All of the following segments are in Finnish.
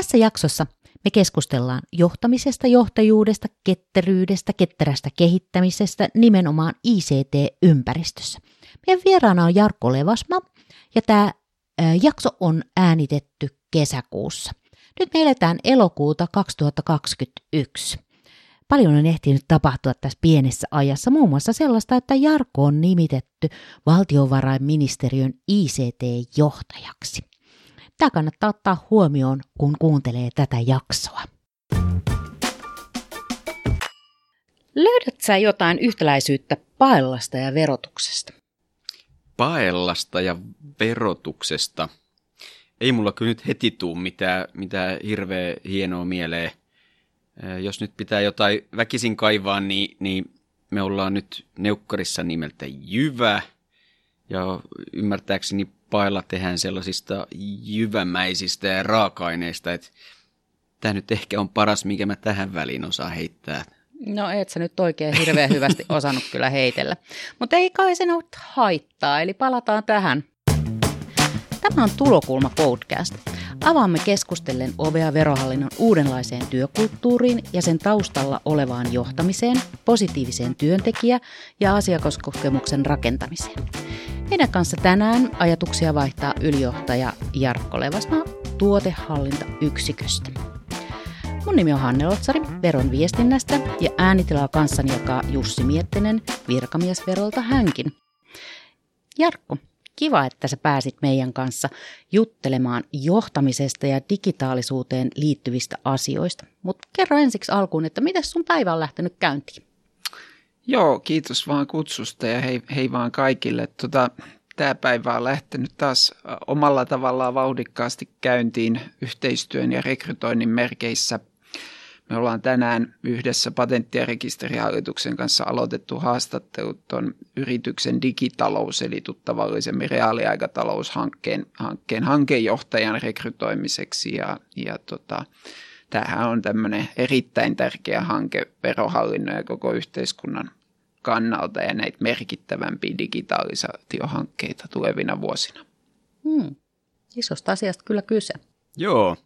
Tässä jaksossa me keskustellaan johtamisesta, johtajuudesta, ketteryydestä, ketterästä kehittämisestä nimenomaan ICT-ympäristössä. Meidän vieraana on Jarkko Levasma ja tämä jakso on äänitetty kesäkuussa. Nyt me eletään elokuuta 2021. Paljon on ehtinyt tapahtua tässä pienessä ajassa, muun muassa sellaista, että Jarkko on nimitetty valtiovarainministeriön ICT-johtajaksi. Tämä kannattaa ottaa huomioon, kun kuuntelee tätä jaksoa. Löydät sä jotain yhtäläisyyttä paellasta ja verotuksesta? Paellasta ja verotuksesta? Ei mulla kyllä nyt heti tuu mitään, mitään hirveä hienoa mieleen. Jos nyt pitää jotain väkisin kaivaa, niin, niin me ollaan nyt neukkarissa nimeltä Jyvä. Ja ymmärtääkseni pailla tehdään sellaisista jyvämäisistä ja raaka-aineista, että tämä nyt ehkä on paras, mikä mä tähän väliin osaan heittää. No et sä nyt oikein hirveän hyvästi osannut kyllä heitellä. Mutta ei kai se nyt haittaa, eli palataan tähän. Tämä on Tulokulma podcast. Avaamme keskustellen ovea verohallinnon uudenlaiseen työkulttuuriin ja sen taustalla olevaan johtamiseen, positiiviseen työntekijä- ja asiakaskokemuksen rakentamiseen. Meidän kanssa tänään ajatuksia vaihtaa ylijohtaja Jarkko Levasmaa tuotehallintayksiköstä. Mun nimi on Hanne Lotsari Veron viestinnästä ja äänitilaa kanssani jakaa Jussi Miettinen virkamiesverolta hänkin. Jarkko, kiva, että sä pääsit meidän kanssa juttelemaan johtamisesta ja digitaalisuuteen liittyvistä asioista. Mutta kerro ensiksi alkuun, että miten sun päivä on lähtenyt käyntiin? Joo, kiitos vaan kutsusta ja hei, hei vaan kaikille. Tota, tämä päivä on lähtenyt taas omalla tavallaan vauhdikkaasti käyntiin yhteistyön ja rekrytoinnin merkeissä. Me ollaan tänään yhdessä patentti- ja rekisterihallituksen kanssa aloitettu haastattelut tuon yrityksen digitalous, eli tuttavallisemmin reaaliaikataloushankkeen hankkeen hankejohtajan rekrytoimiseksi. Ja, ja tota, tämähän on tämmöinen erittäin tärkeä hanke verohallinnon ja koko yhteiskunnan kannalta ja näitä merkittävämpiä digitalisaatiohankkeita tulevina vuosina. Hmm. Isosta asiasta kyllä kyse. Joo,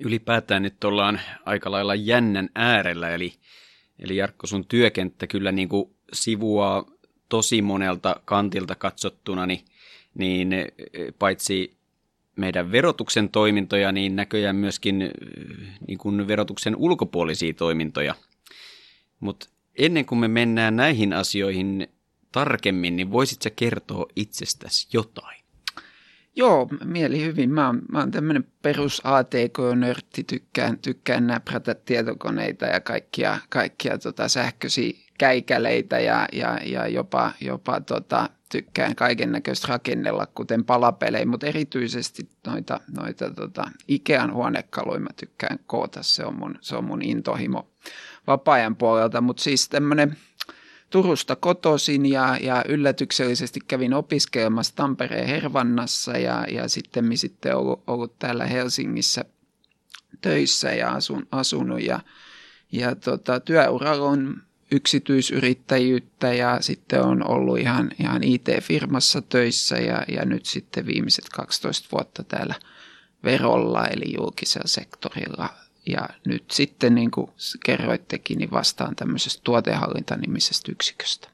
ylipäätään nyt ollaan aika lailla jännän äärellä, eli, eli Jarkko sun työkenttä kyllä niin kuin sivuaa tosi monelta kantilta katsottuna, niin, niin e, paitsi meidän verotuksen toimintoja, niin näköjään myöskin niin kuin verotuksen ulkopuolisia toimintoja. Mutta ennen kuin me mennään näihin asioihin tarkemmin, niin voisit sä kertoa itsestäsi jotain? Joo, mieli hyvin. Mä oon, mä oon tämmöinen perus ATK-nörtti, tykkään, tykkään näprätä tietokoneita ja kaikkia, kaikkia tota sähköisiä käikäleitä ja, ja, ja jopa, jopa tota, tykkään kaiken näköistä rakennella, kuten palapelejä, mutta erityisesti noita, noita tota, Ikean huonekaluja mä tykkään koota, se on mun, se on mun intohimo vapaa-ajan puolelta, mutta siis tämmöinen Turusta kotoisin ja, ja yllätyksellisesti kävin opiskelemassa Tampereen Hervannassa ja, ja sitten sitten ollut, ollut täällä Helsingissä töissä ja asun, asunut ja, ja tota, työuralla on yksityisyrittäjyyttä ja sitten on ollut ihan, ihan IT-firmassa töissä ja, ja nyt sitten viimeiset 12 vuotta täällä verolla eli julkisella sektorilla ja nyt sitten, niin kuin kerroittekin, niin vastaan tämmöisestä tuotehallintanimisestä yksiköstä.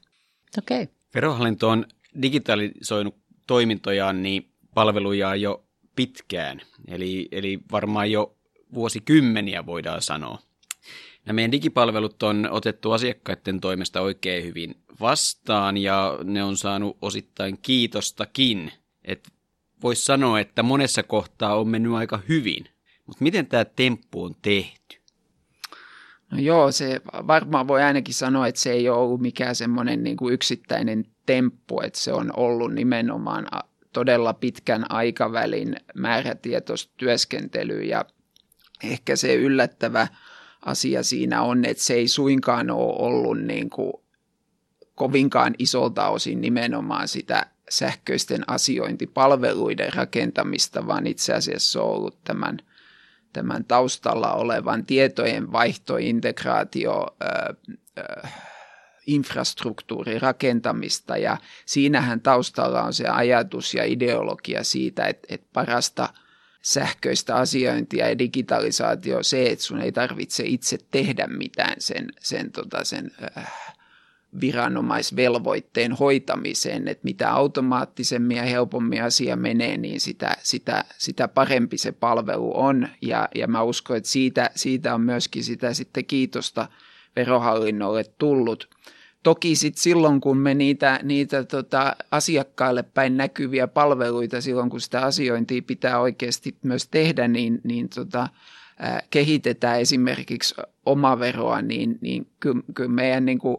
Okei. Okay. Verohallinto on digitalisoinut toimintojaan niin palveluja jo pitkään, eli, eli varmaan jo vuosikymmeniä voidaan sanoa. Nämä meidän digipalvelut on otettu asiakkaiden toimesta oikein hyvin vastaan ja ne on saanut osittain kiitostakin. Voisi sanoa, että monessa kohtaa on mennyt aika hyvin – mutta miten tämä temppu on tehty? No joo, se varmaan voi ainakin sanoa, että se ei ole ollut mikään semmoinen niin kuin yksittäinen temppu, että se on ollut nimenomaan todella pitkän aikavälin määrätietoista työskentelyä ja ehkä se yllättävä asia siinä on, että se ei suinkaan ole ollut niin kuin kovinkaan isolta osin nimenomaan sitä sähköisten asiointipalveluiden rakentamista, vaan itse asiassa on ollut tämän – tämän taustalla olevan tietojen vaihto, integraatio, infrastruktuurin rakentamista. Ja siinähän taustalla on se ajatus ja ideologia siitä, että, että parasta sähköistä asiointia ja digitalisaatio se, että sun ei tarvitse itse tehdä mitään sen, sen, tota, sen äh, viranomaisvelvoitteen hoitamiseen, että mitä automaattisemmin ja helpommin asia menee, niin sitä, sitä, sitä parempi se palvelu on. Ja, ja mä uskon, että siitä, siitä on myöskin sitä sitten kiitosta verohallinnolle tullut. Toki sitten silloin, kun me niitä, niitä tota, asiakkaille päin näkyviä palveluita, silloin kun sitä asiointia pitää oikeasti myös tehdä, niin, niin tota, kehitetään esimerkiksi omaveroa, niin, niin kyllä, kyllä meidän niin kuin,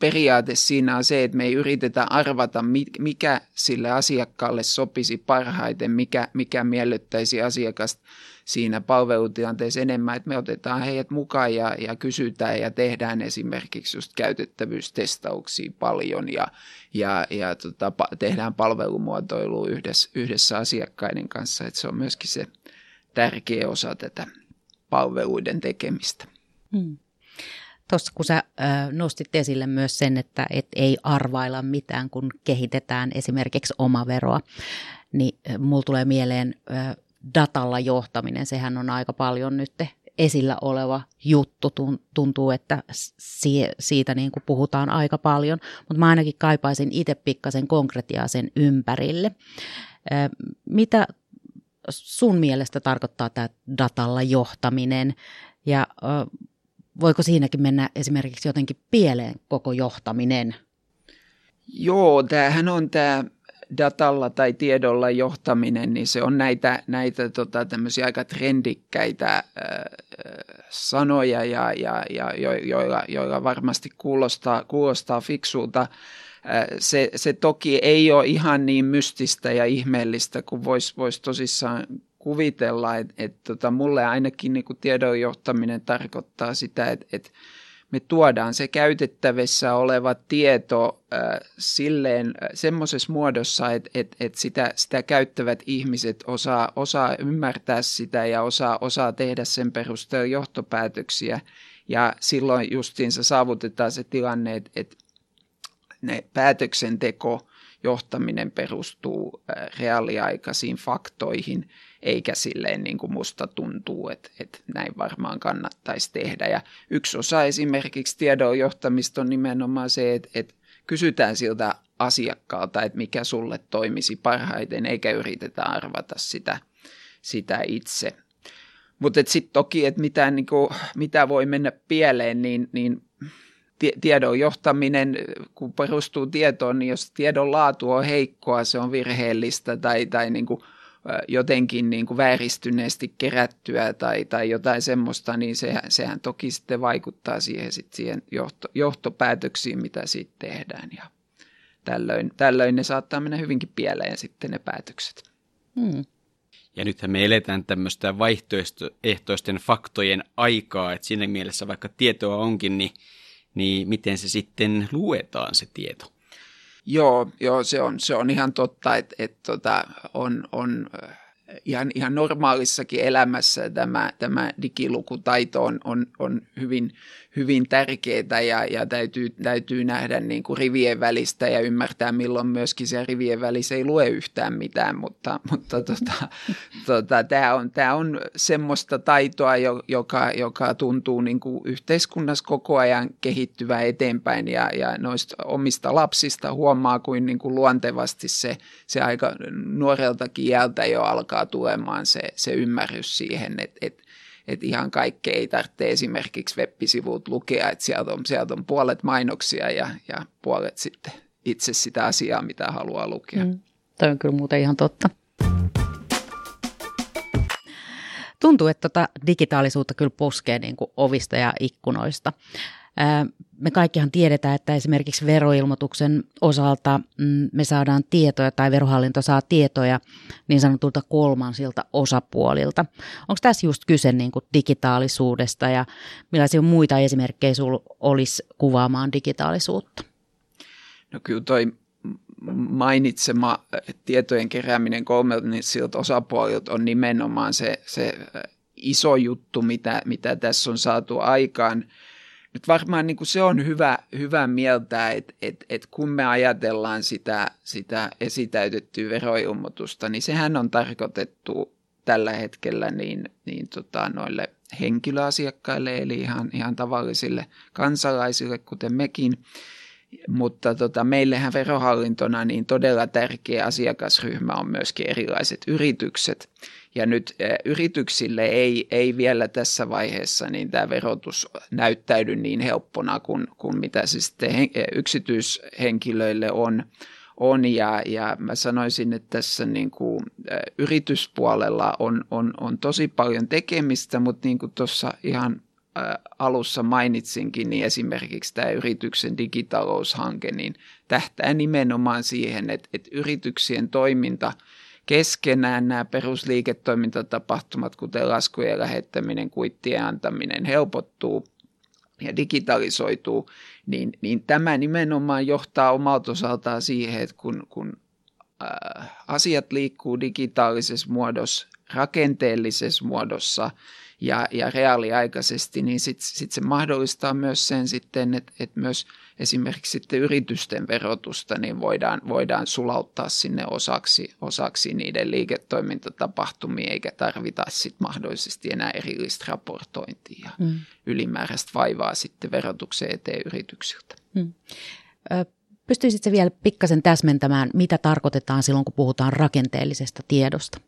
periaate siinä on se, että me ei yritetä arvata, mikä sille asiakkaalle sopisi parhaiten, mikä, mikä miellyttäisi asiakasta siinä palvelutilanteessa enemmän, että me otetaan heidät mukaan ja, ja kysytään ja tehdään esimerkiksi just käytettävyystestauksia paljon ja, ja, ja tota, tehdään palvelumuotoilua yhdessä, yhdessä asiakkaiden kanssa, että se on myöskin se tärkeä osa tätä palveluiden tekemistä. Hmm. Tuossa kun sä nostit esille myös sen, että et ei arvailla mitään, kun kehitetään esimerkiksi omaveroa, niin mulla tulee mieleen datalla johtaminen. Sehän on aika paljon nyt esillä oleva juttu. Tuntuu, että siitä niin kuin puhutaan aika paljon, mutta mä ainakin kaipaisin itse pikkasen konkretiaa sen ympärille. Mitä sun mielestä tarkoittaa tämä datalla johtaminen ja voiko siinäkin mennä esimerkiksi jotenkin pieleen koko johtaminen? Joo, tämähän on tämä datalla tai tiedolla johtaminen, niin se on näitä, näitä tota, tämmöisiä aika trendikkäitä äh, sanoja, ja, ja, ja jo, joilla, joilla varmasti kuulostaa, kuulostaa fiksulta. Se, se toki ei ole ihan niin mystistä ja ihmeellistä kuin voisi vois tosissaan kuvitella, että et, tota, mulle ainakin niin kuin johtaminen tarkoittaa sitä, että et me tuodaan se käytettävissä oleva tieto äh, silleen äh, semmoisessa muodossa, että et, et sitä, sitä käyttävät ihmiset osaa, osaa ymmärtää sitä ja osaa, osaa tehdä sen perusteella johtopäätöksiä. Ja silloin justiinsa saavutetaan se tilanne, että, että ne päätöksenteko, johtaminen perustuu reaaliaikaisiin faktoihin – eikä silleen niin kuin musta tuntuu, että, että näin varmaan kannattaisi tehdä. Ja yksi osa esimerkiksi tiedon johtamista on nimenomaan se, että, että kysytään siltä asiakkaalta, että mikä sulle toimisi parhaiten, eikä yritetä arvata sitä, sitä itse. Mutta sitten toki, että mitä, niin kuin, mitä voi mennä pieleen, niin, niin tiedon johtaminen, kun perustuu tietoon, niin jos tiedon laatu on heikkoa, se on virheellistä tai, tai niin kuin jotenkin niin kuin vääristyneesti kerättyä tai, tai jotain semmoista, niin sehän, sehän toki sitten vaikuttaa siihen, sit siihen johto, johtopäätöksiin, mitä siitä tehdään. Ja tällöin, tällöin ne saattaa mennä hyvinkin pieleen sitten ne päätökset. Hmm. Ja nythän me eletään tämmöistä vaihtoehtoisten faktojen aikaa, että siinä mielessä vaikka tietoa onkin, niin, niin miten se sitten luetaan se tieto? Joo, joo se, on, se on ihan totta, että, että tota, on, on ihan, ihan normaalissakin elämässä tämä, tämä digilukutaito on, on, on hyvin, hyvin tärkeää ja, ja täytyy, täytyy nähdä niin kuin rivien välistä ja ymmärtää, milloin myöskin se rivien välissä ei lue yhtään mitään, mutta, mutta tota, tota, tämä, on, tämä on semmoista taitoa, joka, joka tuntuu niin kuin yhteiskunnassa koko ajan kehittyvä eteenpäin ja, ja noista omista lapsista huomaa, kuin, niin kuin luontevasti se, se aika nuoreltakin iältä jo alkaa tulemaan se, se ymmärrys siihen, että, että että ihan kaikkea ei tarvitse esimerkiksi web-sivut lukea, että sieltä on, sieltä on puolet mainoksia ja, ja puolet sitten itse sitä asiaa, mitä haluaa lukea. Mm. Tämä on kyllä muuten ihan totta. Tuntuu, että tota digitaalisuutta kyllä puskee niin kuin ovista ja ikkunoista. Me kaikkihan tiedetään, että esimerkiksi veroilmoituksen osalta mm, me saadaan tietoja tai verohallinto saa tietoja niin sanotulta kolmansilta osapuolilta. Onko tässä just kyse niin kuin digitaalisuudesta ja millaisia muita esimerkkejä sinulla olisi kuvaamaan digitaalisuutta? No kyllä toi mainitsema tietojen kerääminen kolmansilta osapuolilta on nimenomaan se, se iso juttu, mitä, mitä tässä on saatu aikaan – nyt varmaan niin kuin se on hyvä, hyvä mieltää, että, että, että kun me ajatellaan sitä, sitä esitäytettyä veroilmoitusta, niin sehän on tarkoitettu tällä hetkellä niin, niin tota, noille henkilöasiakkaille, eli ihan, ihan tavallisille kansalaisille, kuten mekin. Mutta tota, meillähän verohallintona niin todella tärkeä asiakasryhmä on myöskin erilaiset yritykset. Ja nyt ä, yrityksille ei, ei vielä tässä vaiheessa niin tämä verotus näyttäydy niin helppona kuin, kuin mitä se sitten hen, yksityishenkilöille on on. Ja, ja mä sanoisin, että tässä niin kuin, ä, yrityspuolella on, on, on tosi paljon tekemistä, mutta niin kuin tuossa ihan alussa mainitsinkin, niin esimerkiksi tämä yrityksen digitaloushanke niin tähtää nimenomaan siihen, että, että yrityksien toiminta keskenään nämä perusliiketoimintatapahtumat, kuten laskujen lähettäminen, kuittien antaminen helpottuu ja digitalisoituu, niin, niin tämä nimenomaan johtaa omalta osaltaan siihen, että kun, kun äh, asiat liikkuu digitaalisessa muodossa, rakenteellisessa muodossa ja, ja reaaliaikaisesti, niin sitten sit se mahdollistaa myös sen sitten, että, että myös esimerkiksi sitten yritysten verotusta niin voidaan, voidaan sulauttaa sinne osaksi, osaksi niiden liiketoimintatapahtumia, eikä tarvita sitten mahdollisesti enää erillistä raportointia ja mm. ylimääräistä vaivaa sitten verotukseen eteen yrityksiltä. Mm. Pystyisitkö vielä pikkasen täsmentämään, mitä tarkoitetaan silloin, kun puhutaan rakenteellisesta tiedosta?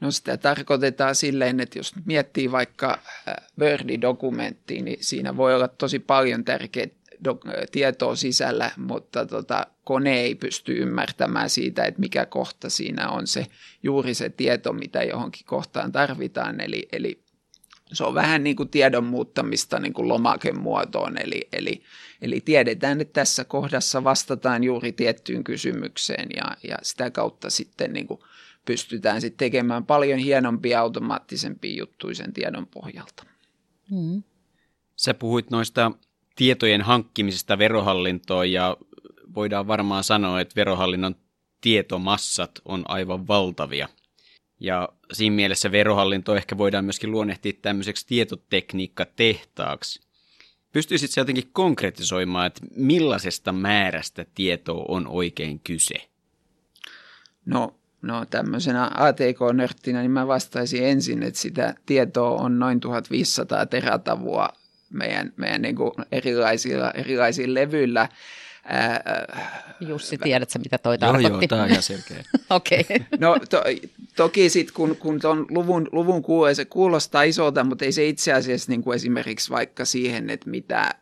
No sitä tarkoitetaan silleen, että jos miettii vaikka Word-dokumenttia, niin siinä voi olla tosi paljon tärkeitä tietoa sisällä, mutta tota, kone ei pysty ymmärtämään siitä, että mikä kohta siinä on se juuri se tieto, mitä johonkin kohtaan tarvitaan. Eli, eli se on vähän niin kuin tiedon muuttamista niin kuin lomakemuotoon, eli, eli, eli tiedetään, että tässä kohdassa vastataan juuri tiettyyn kysymykseen ja, ja sitä kautta sitten niin kuin pystytään sitten tekemään paljon hienompia automaattisempia juttuja sen tiedon pohjalta. Mm. Sä puhuit noista tietojen hankkimisesta verohallintoon ja voidaan varmaan sanoa, että verohallinnon tietomassat on aivan valtavia. Ja siinä mielessä verohallinto ehkä voidaan myöskin luonnehtia tämmöiseksi tietotekniikkatehtaaksi. Pystyisit jotenkin konkretisoimaan, että millaisesta määrästä tietoa on oikein kyse? No, no tämmöisenä ATK-nörttinä niin mä vastaisin ensin, että sitä tietoa on noin 1500 teratavua meidän, meidän niin kuin erilaisilla, erilaisilla levyillä. Ää, Jussi, tiedätkö mitä toi joo, tarkoitti? Joo, tämä on ihan selkeä. Okei. okay. No to, toki sitten kun, kun tuon luvun, luvun kuulee, se kuulostaa isolta, mutta ei se itse asiassa niin kuin esimerkiksi vaikka siihen, että mitä ä,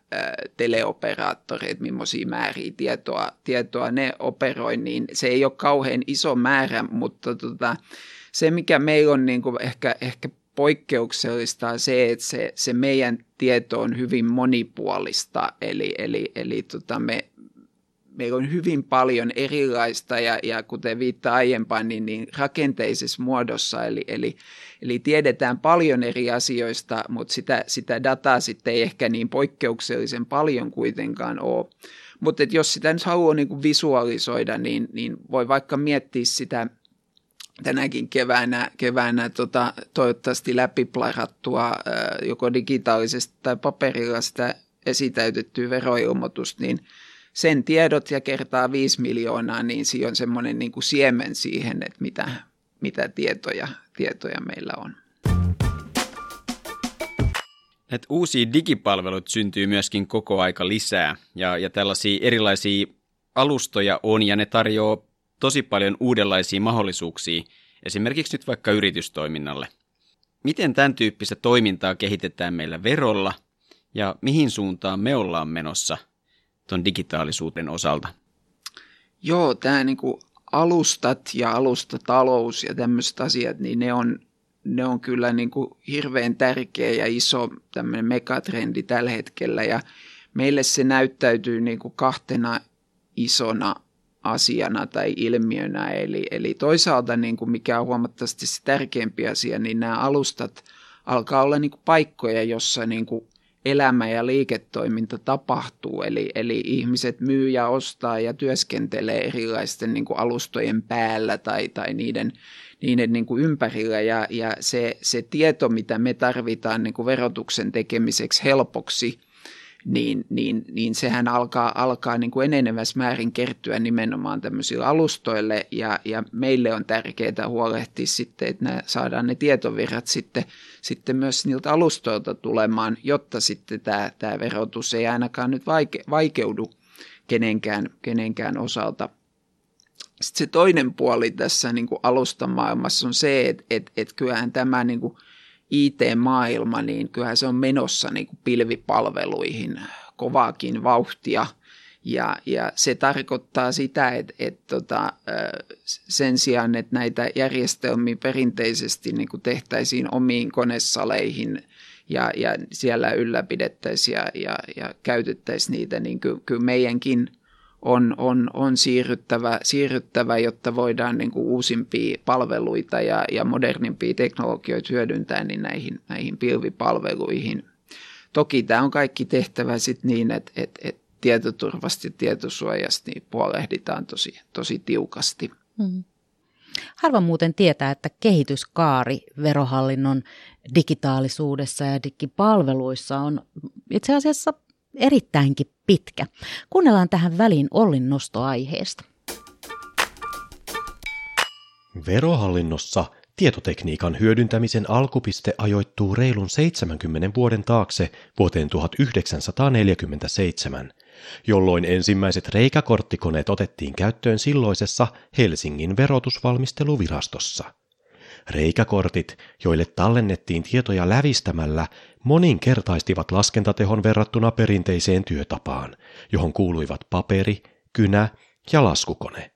teleoperaattorit, millaisia määriä tietoa, tietoa ne operoi, niin se ei ole kauhean iso määrä, mutta tota, se mikä meillä on niin kuin ehkä, ehkä poikkeuksellista on se, että se, se meidän tieto on hyvin monipuolista, eli, eli, eli tota me, meillä on hyvin paljon erilaista ja, ja kuten viittaa aiempaan, niin, niin rakenteisessa muodossa, eli, eli, eli tiedetään paljon eri asioista, mutta sitä, sitä dataa sitten ei ehkä niin poikkeuksellisen paljon kuitenkaan ole. Mutta jos sitä nyt haluaa niin kuin visualisoida, niin, niin voi vaikka miettiä sitä tänäkin keväänä, keväänä tota, toivottavasti läpiplarattua joko digitaalisesti tai paperilla sitä esitäytettyä veroilmoitusta, niin sen tiedot ja kertaa 5 miljoonaa, niin siinä on semmoinen niin siemen siihen, että mitä, mitä tietoja, tietoja meillä on. Näitä uusia digipalveluita syntyy myöskin koko aika lisää ja, ja tällaisia erilaisia alustoja on ja ne tarjoaa tosi paljon uudenlaisia mahdollisuuksia, esimerkiksi nyt vaikka yritystoiminnalle. Miten tämän tyyppistä toimintaa kehitetään meillä verolla ja mihin suuntaan me ollaan menossa tuon digitaalisuuden osalta? Joo, tämä niinku alustat ja alustatalous ja tämmöiset asiat, niin ne on, ne on kyllä niinku hirveän tärkeä ja iso tämmöinen megatrendi tällä hetkellä ja meille se näyttäytyy niinku kahtena isona asiana tai ilmiönä. Eli, eli toisaalta, niin kuin mikä on huomattavasti se tärkeämpi asia, niin nämä alustat alkaa olla niin kuin paikkoja, jossa niin kuin elämä ja liiketoiminta tapahtuu. Eli, eli ihmiset myy ja ostaa ja työskentelee erilaisten niin kuin alustojen päällä tai, tai niiden, niiden niin kuin ympärillä. Ja, ja se, se tieto, mitä me tarvitaan niin kuin verotuksen tekemiseksi helpoksi – niin, niin, niin sehän alkaa, alkaa niin kuin enenevässä määrin kertyä nimenomaan tämmöisille alustoille ja, ja meille on tärkeää huolehtia sitten, että saadaan ne tietovirrat sitten, sitten myös niiltä alustoilta tulemaan, jotta sitten tämä, tämä verotus ei ainakaan nyt vaike, vaikeudu kenenkään, kenenkään osalta. Sitten se toinen puoli tässä niin kuin alustamaailmassa on se, että, että, että kyllähän tämä niin kuin IT-maailma, niin kyllähän se on menossa niin kuin pilvipalveluihin kovaakin vauhtia. Ja, ja se tarkoittaa sitä, että, että tota, sen sijaan, että näitä järjestelmiä perinteisesti niin kuin tehtäisiin omiin konesaleihin ja, ja siellä ylläpidettäisiin ja, ja, ja käytettäisiin niitä, niin kyllä, kyllä meidänkin on, on, on siirryttävä, siirryttävä, jotta voidaan niin kuin uusimpia palveluita ja, ja modernimpia teknologioita hyödyntää niin näihin, näihin pilvipalveluihin. Toki tämä on kaikki tehtävä sit niin, että, että, että tietoturvasti ja tietosuojasta niin puolehditaan tosi, tosi tiukasti. Hmm. Harva muuten tietää, että kehityskaari verohallinnon digitaalisuudessa ja digipalveluissa on itse asiassa erittäinkin pitkä. Kuunnellaan tähän väliin Ollin nostoaiheesta. Verohallinnossa tietotekniikan hyödyntämisen alkupiste ajoittuu reilun 70 vuoden taakse vuoteen 1947, jolloin ensimmäiset reikäkorttikoneet otettiin käyttöön silloisessa Helsingin verotusvalmisteluvirastossa – Reikäkortit, joille tallennettiin tietoja lävistämällä, moninkertaistivat laskentatehon verrattuna perinteiseen työtapaan, johon kuuluivat paperi, kynä ja laskukone.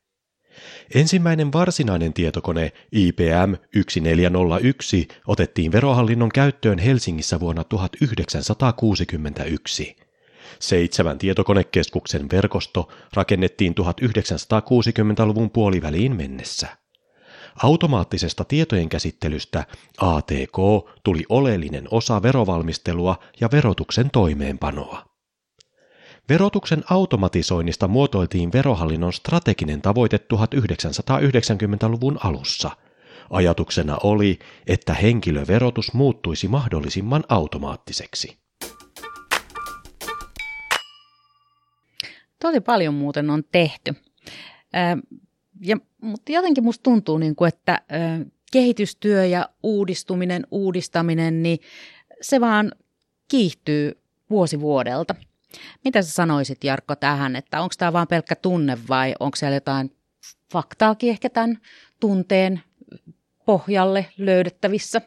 Ensimmäinen varsinainen tietokone IPM 1401 otettiin verohallinnon käyttöön Helsingissä vuonna 1961. Seitsemän tietokonekeskuksen verkosto rakennettiin 1960-luvun puoliväliin mennessä. Automaattisesta tietojen käsittelystä ATK tuli oleellinen osa verovalmistelua ja verotuksen toimeenpanoa. Verotuksen automatisoinnista muotoiltiin verohallinnon strateginen tavoite 1990-luvun alussa. Ajatuksena oli, että henkilöverotus muuttuisi mahdollisimman automaattiseksi. Tosi paljon muuten on tehty. Ja, mutta jotenkin musta tuntuu, niin kuin, että ö, kehitystyö ja uudistuminen, uudistaminen, niin se vaan kiihtyy vuosi vuodelta. Mitä sä sanoisit Jarkko tähän, että onko tämä vain pelkkä tunne vai onko siellä jotain faktaakin ehkä tämän tunteen pohjalle löydettävissä?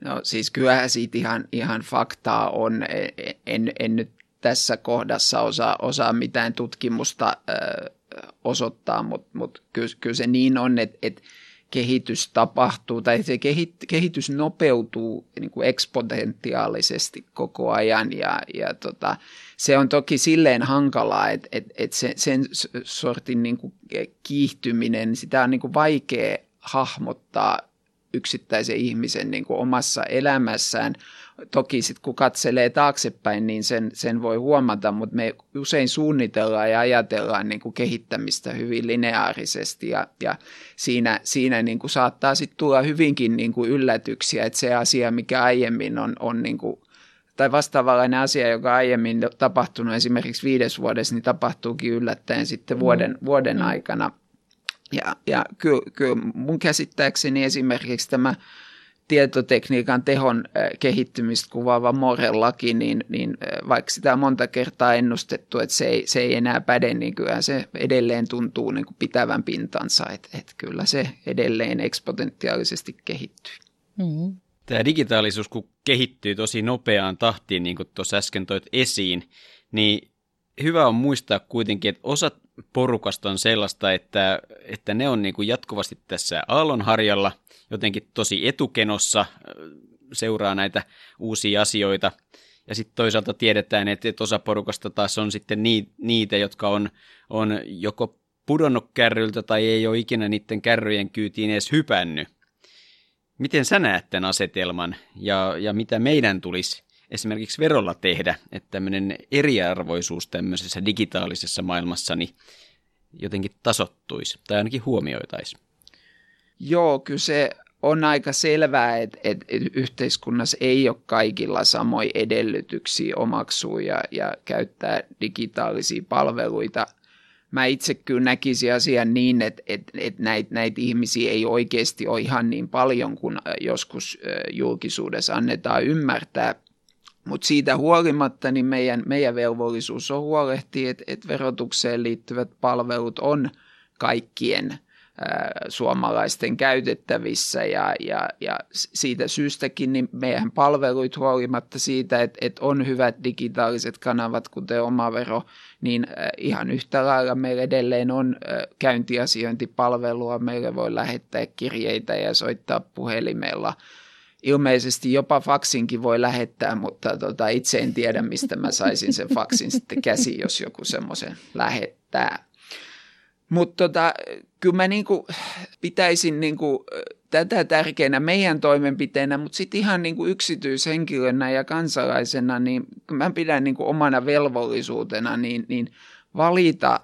No siis kyllähän siitä ihan, ihan faktaa on. En, en nyt tässä kohdassa osaa, osaa mitään tutkimusta äh, osoittaa, mutta mut kyllä, kyllä se niin on, että, että kehitys tapahtuu tai se kehitys nopeutuu niin kuin eksponentiaalisesti koko ajan ja, ja tota, se on toki silleen hankalaa, että, että, että se, sen sortin niin kuin kiihtyminen, sitä on niin kuin vaikea hahmottaa yksittäisen ihmisen niin kuin omassa elämässään. Toki sitten kun katselee taaksepäin, niin sen, sen voi huomata, mutta me usein suunnitellaan ja ajatellaan niin kuin kehittämistä hyvin lineaarisesti ja, ja siinä, siinä niin kuin saattaa sitten tulla hyvinkin niin kuin yllätyksiä, että se asia, mikä aiemmin on, on niin kuin tai vastaavanlainen asia, joka aiemmin tapahtunut esimerkiksi viides vuodessa, niin tapahtuukin yllättäen sitten vuoden, mm. vuoden mm. aikana – ja, ja kyllä, kyllä mun käsittääkseni esimerkiksi tämä tietotekniikan tehon kehittymistä kuvaava Morel-laki, niin, niin vaikka sitä on monta kertaa ennustettu, että se ei, se ei enää päde, niin kyllä se edelleen tuntuu niin kuin pitävän pintansa, että, että kyllä se edelleen eksponentiaalisesti kehittyy. Mm-hmm. Tämä digitaalisuus, kun kehittyy tosi nopeaan tahtiin, niin kuin tuossa äsken toit esiin, niin hyvä on muistaa kuitenkin, että osa porukasta on sellaista, että, että ne on niin kuin jatkuvasti tässä aallonharjalla, jotenkin tosi etukenossa, seuraa näitä uusia asioita. Ja sitten toisaalta tiedetään, että, että osa porukasta taas on sitten niitä, jotka on, on joko pudonnut kärryltä tai ei ole ikinä niiden kärryjen kyytiin edes hypännyt. Miten sä näet tämän asetelman ja, ja mitä meidän tulisi esimerkiksi verolla tehdä, että tämmöinen eriarvoisuus tämmöisessä digitaalisessa maailmassa niin jotenkin tasottuisi tai ainakin huomioitaisi? Joo, kyllä se on aika selvää, että, että, yhteiskunnassa ei ole kaikilla samoja edellytyksiä omaksua ja, ja käyttää digitaalisia palveluita. Mä itse kyllä näkisin asian niin, että, että, että näitä, näitä ihmisiä ei oikeasti ole ihan niin paljon kuin joskus julkisuudessa annetaan ymmärtää. Mutta siitä huolimatta niin meidän, meidän velvollisuus on huolehtia, että, että verotukseen liittyvät palvelut on kaikkien – suomalaisten käytettävissä ja, ja, ja siitä syystäkin niin meidän palveluit huolimatta siitä, että, että on hyvät digitaaliset kanavat, kuten oma vero, niin ihan yhtä lailla meillä edelleen on käyntiasiointipalvelua, meille voi lähettää kirjeitä ja soittaa puhelimella. Ilmeisesti jopa faksinkin voi lähettää, mutta tota, itse en tiedä, mistä mä saisin sen faksin sitten käsi, jos joku semmoisen lähettää. Mutta tota, kyllä mä niinku pitäisin niinku tätä tärkeänä meidän toimenpiteenä, mutta sitten ihan niinku yksityishenkilönä ja kansalaisena, niin mä pidän niinku omana velvollisuutena niin, niin valita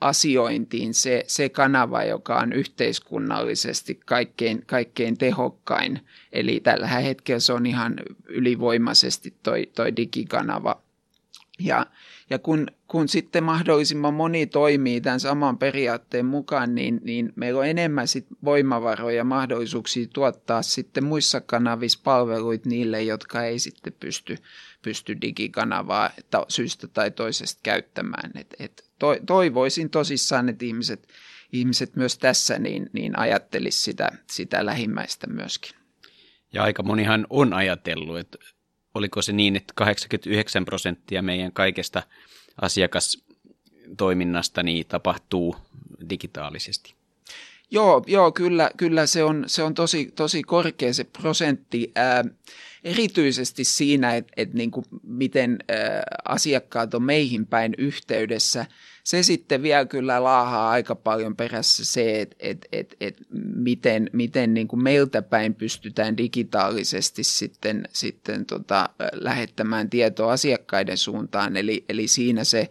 asiointiin se, se kanava, joka on yhteiskunnallisesti kaikkein, kaikkein tehokkain. Eli tällä hetkellä se on ihan ylivoimaisesti toi, toi digikanava. Ja, ja kun, kun sitten mahdollisimman moni toimii tämän saman periaatteen mukaan, niin, niin meillä on enemmän sit voimavaroja ja mahdollisuuksia tuottaa sitten muissa kanavissa palveluita niille, jotka ei sitten pysty, pysty digikanavaa syystä tai toisesta käyttämään. Et, et toivoisin tosissaan, että ihmiset, ihmiset myös tässä niin, niin ajattelisi sitä, sitä lähimmäistä myöskin. Ja aika monihan on ajatellut, että oliko se niin, että 89 prosenttia meidän kaikesta asiakastoiminnasta niin tapahtuu digitaalisesti? Joo, joo kyllä, kyllä se on, se on tosi, tosi korkea se prosentti, ää, erityisesti siinä, että et niin miten ää, asiakkaat on meihin päin yhteydessä – se sitten vielä kyllä laahaa aika paljon perässä se, että et, et, et miten, miten niin kuin meiltä päin pystytään digitaalisesti sitten, sitten tota, lähettämään tietoa asiakkaiden suuntaan. Eli, eli siinä se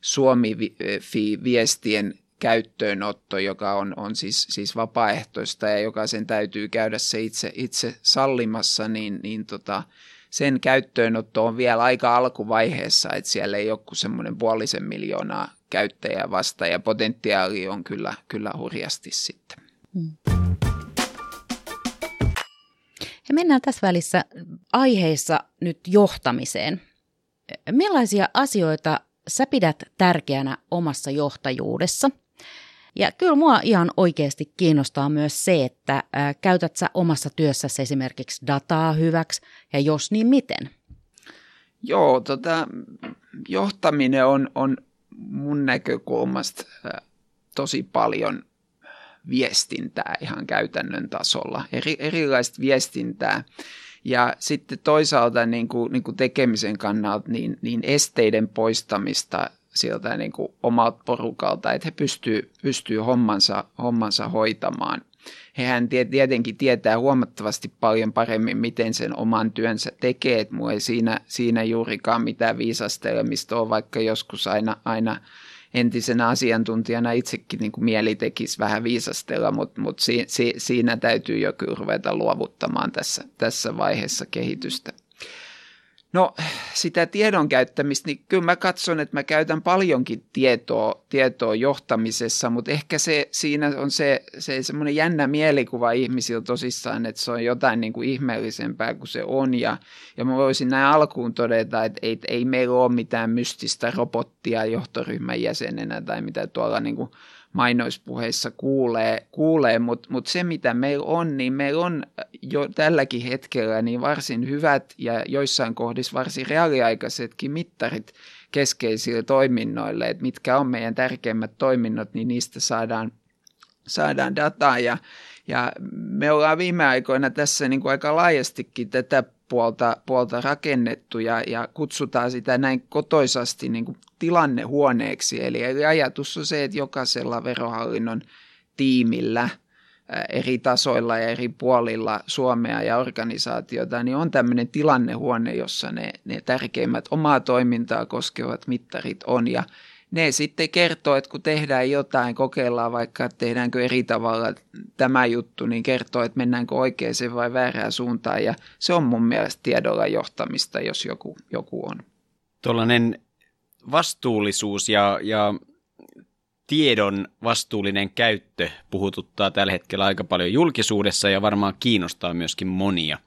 Suomi-viestien käyttöönotto, joka on, on siis, siis vapaaehtoista ja joka sen täytyy käydä se itse, itse sallimassa, niin, niin tota, sen käyttöönotto on vielä aika alkuvaiheessa, että siellä ei ole kuin semmoinen puolisen miljoonaa käyttäjää vasta ja potentiaali on kyllä, kyllä hurjasti sitten. Mm. Ja mennään tässä välissä aiheissa nyt johtamiseen. Millaisia asioita sä pidät tärkeänä omassa johtajuudessa? Ja kyllä mua ihan oikeasti kiinnostaa myös se, että ää, käytät sä omassa työssäsi esimerkiksi dataa hyväksi ja jos niin miten? Joo, tota, johtaminen on, on mun näkökulmasta tosi paljon viestintää ihan käytännön tasolla, eri, erilaista viestintää. Ja sitten toisaalta niin kuin, niin kuin tekemisen kannalta niin, niin esteiden poistamista sieltä niin kuin omalta porukalta, että he pystyy, pystyy hommansa, hommansa hoitamaan. Hehän tietenkin tietää huomattavasti paljon paremmin, miten sen oman työnsä tekee. Että ei siinä, siinä juurikaan mitään viisastelemista ole, vaikka joskus aina, aina entisenä asiantuntijana itsekin niin kuin mieli tekisi vähän viisastella, mutta, mutta si, si, siinä täytyy jo ruveta luovuttamaan tässä, tässä vaiheessa kehitystä. No sitä tiedon käyttämistä, niin kyllä mä katson, että mä käytän paljonkin tietoa, tietoa johtamisessa, mutta ehkä se, siinä on se, se semmoinen jännä mielikuva ihmisillä tosissaan, että se on jotain niin kuin ihmeellisempää kuin se on. Ja, ja mä voisin näin alkuun todeta, että ei, ei meillä ole mitään mystistä robottia johtoryhmän jäsenenä tai mitä tuolla niin kuin mainoispuheissa kuulee, kuulee mutta mut se mitä meillä on, niin meillä on jo tälläkin hetkellä niin varsin hyvät ja joissain kohdissa varsin reaaliaikaisetkin mittarit keskeisille toiminnoille, että mitkä on meidän tärkeimmät toiminnot, niin niistä saadaan, saadaan dataa. Ja, ja me ollaan viime aikoina tässä niin kuin aika laajastikin tätä puolta, puolta rakennettu ja, ja kutsutaan sitä näin kotoisasti niin kuin tilannehuoneeksi. Eli, ajatus on se, että jokaisella verohallinnon tiimillä eri tasoilla ja eri puolilla Suomea ja organisaatiota, niin on tämmöinen tilannehuone, jossa ne, ne tärkeimmät omaa toimintaa koskevat mittarit on. Ja ne sitten kertoo, että kun tehdään jotain, kokeillaan vaikka, että tehdäänkö eri tavalla tämä juttu, niin kertoo, että mennäänkö oikeaan vai väärään suuntaan. Ja se on mun mielestä tiedolla johtamista, jos joku, joku on. Tuollainen vastuullisuus ja, ja tiedon vastuullinen käyttö puhututtaa tällä hetkellä aika paljon julkisuudessa ja varmaan kiinnostaa myöskin monia.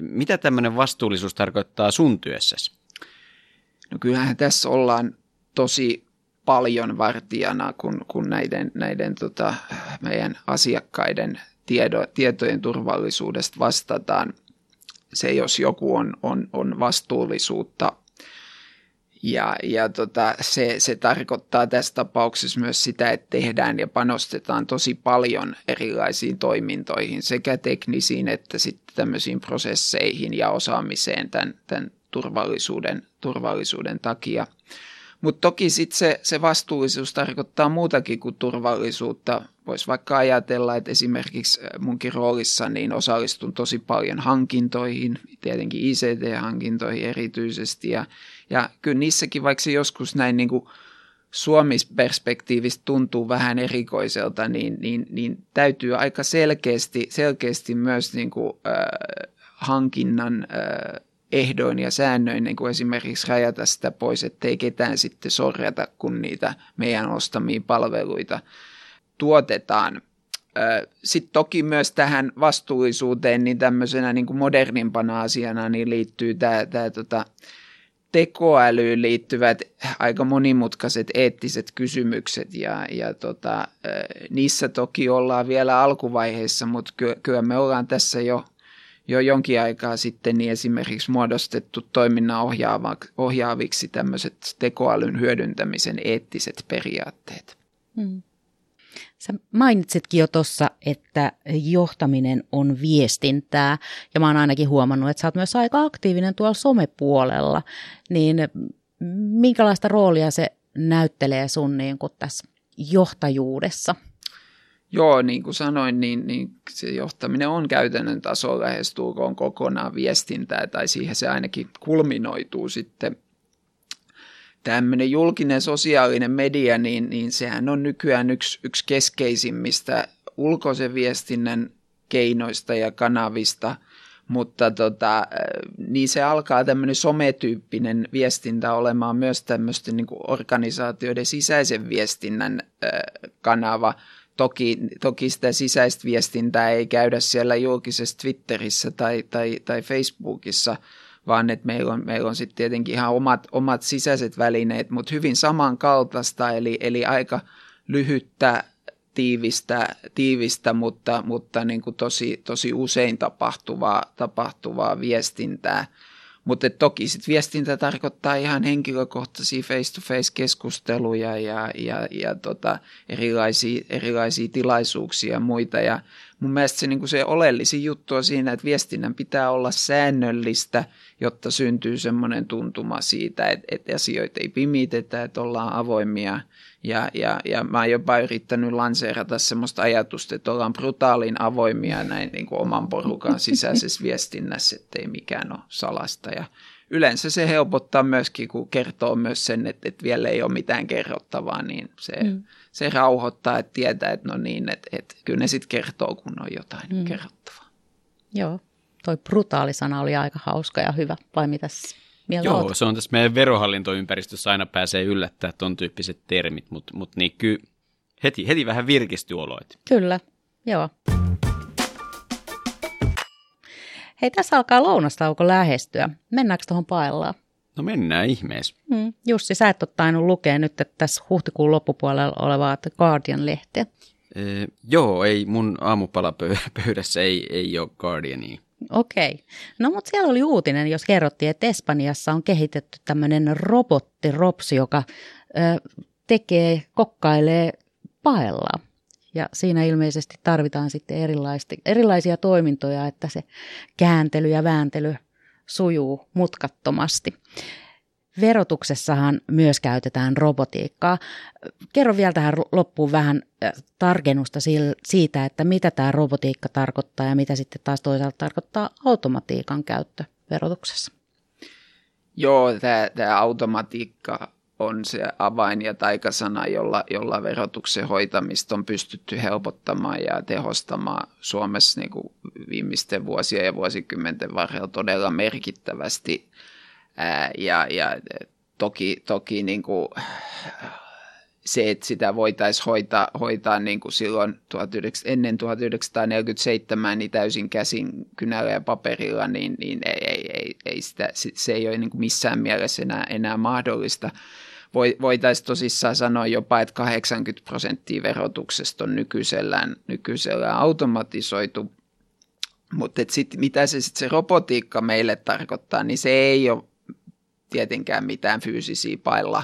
Mitä tämmöinen vastuullisuus tarkoittaa sun työssäsi? No kyllähän tässä ollaan tosi paljon vartijana, kun, kun näiden, näiden tota, meidän asiakkaiden tiedo, tietojen turvallisuudesta vastataan. Se, jos joku on, on, on vastuullisuutta ja, ja tota, se, se tarkoittaa tässä tapauksessa myös sitä, että tehdään ja panostetaan tosi paljon erilaisiin toimintoihin, sekä teknisiin että sitten tämmöisiin prosesseihin ja osaamiseen tämän, tämän turvallisuuden, turvallisuuden takia. Mutta toki sitten se, se vastuullisuus tarkoittaa muutakin kuin turvallisuutta. Voisi vaikka ajatella, että esimerkiksi munkin roolissa niin osallistun tosi paljon hankintoihin, tietenkin ICT-hankintoihin erityisesti. Ja, ja kyllä niissäkin, vaikka se joskus näin niin kuin Suomis-perspektiivistä tuntuu vähän erikoiselta, niin, niin, niin täytyy aika selkeästi, selkeästi myös niin kuin, äh, hankinnan äh, ehdoin ja säännöin niin kuin esimerkiksi rajata sitä pois, ettei ketään sitten sorjata, kun niitä meidän ostamia palveluita tuotetaan. Sitten toki myös tähän vastuullisuuteen niin tämmöisenä niin kuin modernimpana asiana niin liittyy tämä, tämä tota, tekoälyyn liittyvät aika monimutkaiset eettiset kysymykset ja, ja tota, niissä toki ollaan vielä alkuvaiheessa, mutta kyllä me ollaan tässä jo – jo jonkin aikaa sitten niin esimerkiksi muodostettu toiminnan ohjaaviksi tämmöiset tekoälyn hyödyntämisen eettiset periaatteet. Hmm. Sä mainitsitkin jo tuossa, että johtaminen on viestintää, ja mä oon ainakin huomannut, että sä oot myös aika aktiivinen tuolla somepuolella, niin minkälaista roolia se näyttelee sun niin tässä johtajuudessa? Joo, niin kuin sanoin, niin, niin se johtaminen on käytännön tasolla lähestulkoon kokonaan viestintää, tai siihen se ainakin kulminoituu sitten. Tämmöinen julkinen sosiaalinen media, niin, niin sehän on nykyään yksi, yksi keskeisimmistä ulkoisen viestinnän keinoista ja kanavista, mutta tota, niin se alkaa tämmöinen sometyyppinen viestintä olemaan myös tämmöisten niin organisaatioiden sisäisen viestinnän kanava – Toki, toki sitä sisäistä viestintää ei käydä siellä julkisessa Twitterissä tai, tai, tai Facebookissa, vaan että meillä on, meillä on sitten tietenkin ihan omat, omat sisäiset välineet, mutta hyvin samankaltaista, eli, eli aika lyhyttä, tiivistä, tiivistä mutta, mutta niin kuin tosi, tosi usein tapahtuvaa, tapahtuvaa viestintää. Mutta toki sit viestintä tarkoittaa ihan henkilökohtaisia face-to-face keskusteluja ja, ja, ja tota, erilaisia, erilaisia tilaisuuksia ja muita. Ja mun mielestä se, niin se oleellisin juttu on siinä, että viestinnän pitää olla säännöllistä, jotta syntyy semmoinen tuntuma siitä, että, että asioita ei pimitetä, että ollaan avoimia – ja, ja, ja mä oon jopa yrittänyt lanseerata semmoista ajatusta, että ollaan brutaalin avoimia näin niin kuin oman porukan sisäisessä viestinnässä, ettei mikään ole salasta. Ja yleensä se helpottaa myöskin, kun kertoo myös sen, että, että vielä ei ole mitään kerrottavaa, niin se, mm. se rauhoittaa, että tietää, että no niin, että, että kyllä ne sitten kertoo, kun on jotain mm. kerrottavaa. Joo, toi brutaali sana oli aika hauska ja hyvä, vai mitäs Mieltä Joo, oot. se on tässä meidän verohallintoympäristössä aina pääsee yllättää ton tyyppiset termit, mutta mut niin kyllä heti, heti vähän virkistyy oloit. Kyllä, joo. Hei, tässä alkaa lounastauko lähestyä. Mennäänkö tuohon paellaan? No mennään ihmeessä. Hmm. Jussi, sä et ole tainnut lukea nyt että tässä huhtikuun loppupuolella olevaa The Guardian-lehteä. Ee, joo, ei mun aamupalapöydässä ei, ei ole Guardiania. Okei. No mutta siellä oli uutinen, jos kerrottiin, että Espanjassa on kehitetty tämmöinen robottiropsi, joka ö, tekee, kokkailee paella. Ja siinä ilmeisesti tarvitaan sitten erilaisia toimintoja, että se kääntely ja vääntely sujuu mutkattomasti. Verotuksessahan myös käytetään robotiikkaa. Kerro vielä tähän loppuun vähän tarkennusta siitä, että mitä tämä robotiikka tarkoittaa ja mitä sitten taas toisaalta tarkoittaa automatiikan käyttö verotuksessa. Joo, tämä, tämä automatiikka on se avain ja taikasana, jolla, jolla verotuksen hoitamista on pystytty helpottamaan ja tehostamaan Suomessa niin kuin viimeisten vuosien ja vuosikymmenten varrella todella merkittävästi. Ää, ja, ja toki, toki niin kuin, se, että sitä voitaisiin hoitaa, hoitaa niin kuin silloin 19, ennen 1947 niin täysin käsin kynällä ja paperilla, niin, niin ei, ei, ei, ei sitä, se ei ole niin kuin missään mielessä enää, enää mahdollista. Voitaisiin tosissaan sanoa jopa, että 80 prosenttia verotuksesta on nykyisellään, nykyisellään automatisoitu, mutta mitä se, sit se robotiikka meille tarkoittaa, niin se ei ole tietenkään mitään fyysisiä pailla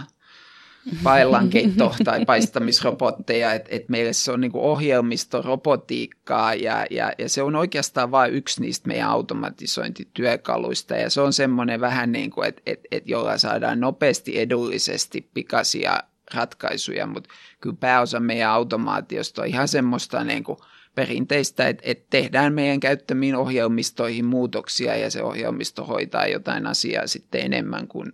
paillankeitto- tai paistamisrobotteja, että et meille se on niin ohjelmistorobotiikkaa ja, ja, ja se on oikeastaan vain yksi niistä meidän automatisointityökaluista ja se on semmoinen vähän niin kuin, että et, et jolla saadaan nopeasti, edullisesti, pikaisia ratkaisuja, mutta kyllä pääosa meidän automaatiosta on ihan semmoista niin kuin perinteistä, että, että tehdään meidän käyttämiin ohjelmistoihin muutoksia ja se ohjelmisto hoitaa jotain asiaa sitten enemmän kuin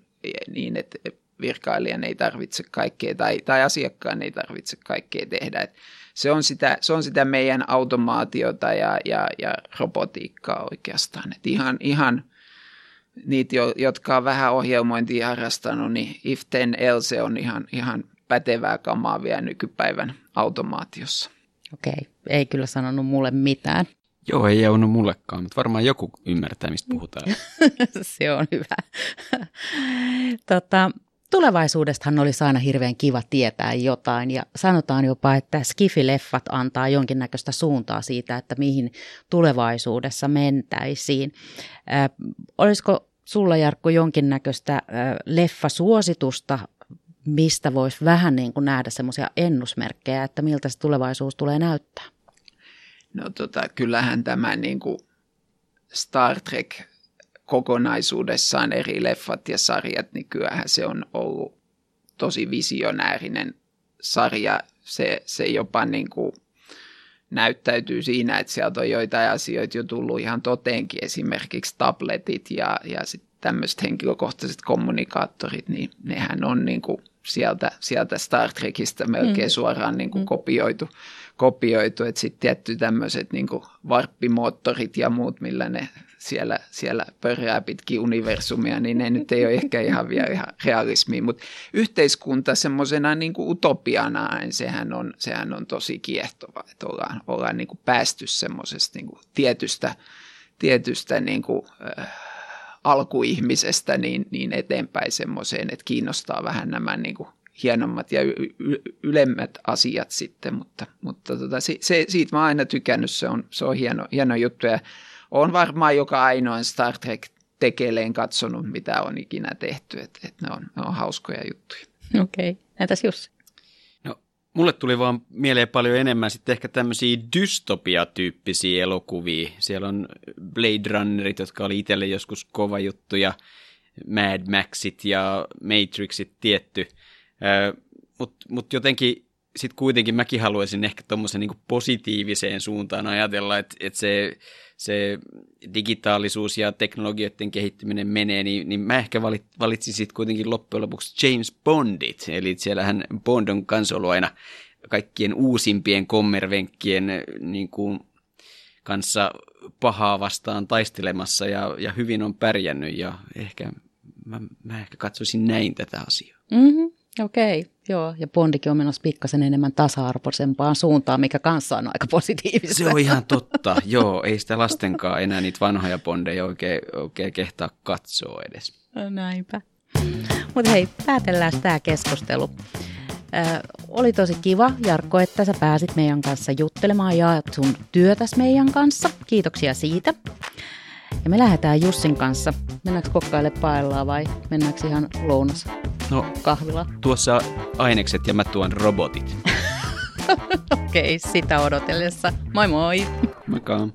niin, että virkailijan ei tarvitse kaikkea tai, tai asiakkaan ei tarvitse kaikkea tehdä. Et se, on sitä, se on sitä meidän automaatiota ja, ja, ja robotiikkaa oikeastaan. Et ihan, ihan niitä, jotka on vähän ohjelmointia harrastanut, niin if then else on ihan, ihan pätevää kamaa vielä nykypäivän automaatiossa. Okei, ei kyllä sanonut mulle mitään. Joo, ei jaunut mullekaan, mutta varmaan joku ymmärtää, mistä puhutaan. Se on hyvä. tota, Tulevaisuudestahan olisi aina hirveän kiva tietää jotain ja sanotaan jopa, että skifileffat antaa jonkinnäköistä suuntaa siitä, että mihin tulevaisuudessa mentäisiin. Äh, olisiko sulla Jarkko jonkinnäköistä äh, leffasuositusta, mistä voisi vähän niin kuin nähdä semmoisia ennusmerkkejä, että miltä se tulevaisuus tulee näyttää? No tota, kyllähän tämä niin kuin Star Trek kokonaisuudessaan eri leffat ja sarjat, niin kyllähän se on ollut tosi visionäärinen sarja. Se, se jopa niin kuin näyttäytyy siinä, että sieltä on joitain asioita jo tullut ihan toteenkin, esimerkiksi tabletit ja, ja sitten tämmöiset henkilökohtaiset kommunikaattorit, niin nehän on niin kuin sieltä, sieltä Star Trekistä melkein mm. suoraan niin kuin mm. kopioitu, kopioitu. että sitten tietty tämmöiset niin varppimoottorit ja muut, millä ne siellä, siellä pörrää pitkin universumia, niin ne nyt ei ole ehkä ihan vielä ihan realismia, mutta yhteiskunta semmoisena niin utopiana, niin sehän on, sehän on tosi kiehtova, että ollaan, ollaan niin kuin päästy semmoisesta niin tietystä, tietystä niin kuin, äh, alkuihmisestä niin, niin eteenpäin semmoiseen, että kiinnostaa vähän nämä niin kuin hienommat ja ylemmät asiat sitten, mutta, mutta tota, se, se, siitä mä oon aina tykännyt, se on, se on hieno, hieno juttu ja on varmaan joka ainoa Star Trek tekeleen katsonut, mitä on ikinä tehty, että et ne, on, ne on hauskoja juttuja. Okei, okay. entäs Jussi? No, mulle tuli vaan mieleen paljon enemmän sitten ehkä tämmöisiä dystopia-tyyppisiä elokuvia. Siellä on Blade Runnerit, jotka oli itselle joskus kova juttu, ja Mad Maxit ja Matrixit tietty. Mutta mut jotenkin sitten kuitenkin mäkin haluaisin ehkä tuommoisen niin positiiviseen suuntaan ajatella, että, että se se digitaalisuus ja teknologioiden kehittyminen menee, niin, niin mä ehkä valit, valitsin sitten kuitenkin loppujen lopuksi James Bondit. Eli siellähän Bond on kans ollut aina kaikkien uusimpien kommervenkkien niin kuin, kanssa pahaa vastaan taistelemassa ja, ja hyvin on pärjännyt ja ehkä mä, mä ehkä katsoisin näin tätä asiaa. Mm-hmm. Okei, okay, joo. Ja Bondikin on menossa pikkasen enemmän tasa-arvoisempaan suuntaan, mikä kanssa on aika positiivista. Se on ihan totta, joo. Ei sitä lastenkaan enää niitä vanhoja Bondeja oikein, oikein kehtaa katsoa edes. No näinpä. Mutta hei, päätellään tämä keskustelu. Ö, oli tosi kiva, Jarkko, että sä pääsit meidän kanssa juttelemaan ja sun työtäs meidän kanssa. Kiitoksia siitä. Ja me lähdetään Jussin kanssa. Mennäänkö kokkaille paellaan vai mennäänkö ihan lounas no, kahvila? Tuossa ainekset ja mä tuon robotit. Okei, okay, sitä odotellessa. Moi moi! Moikka!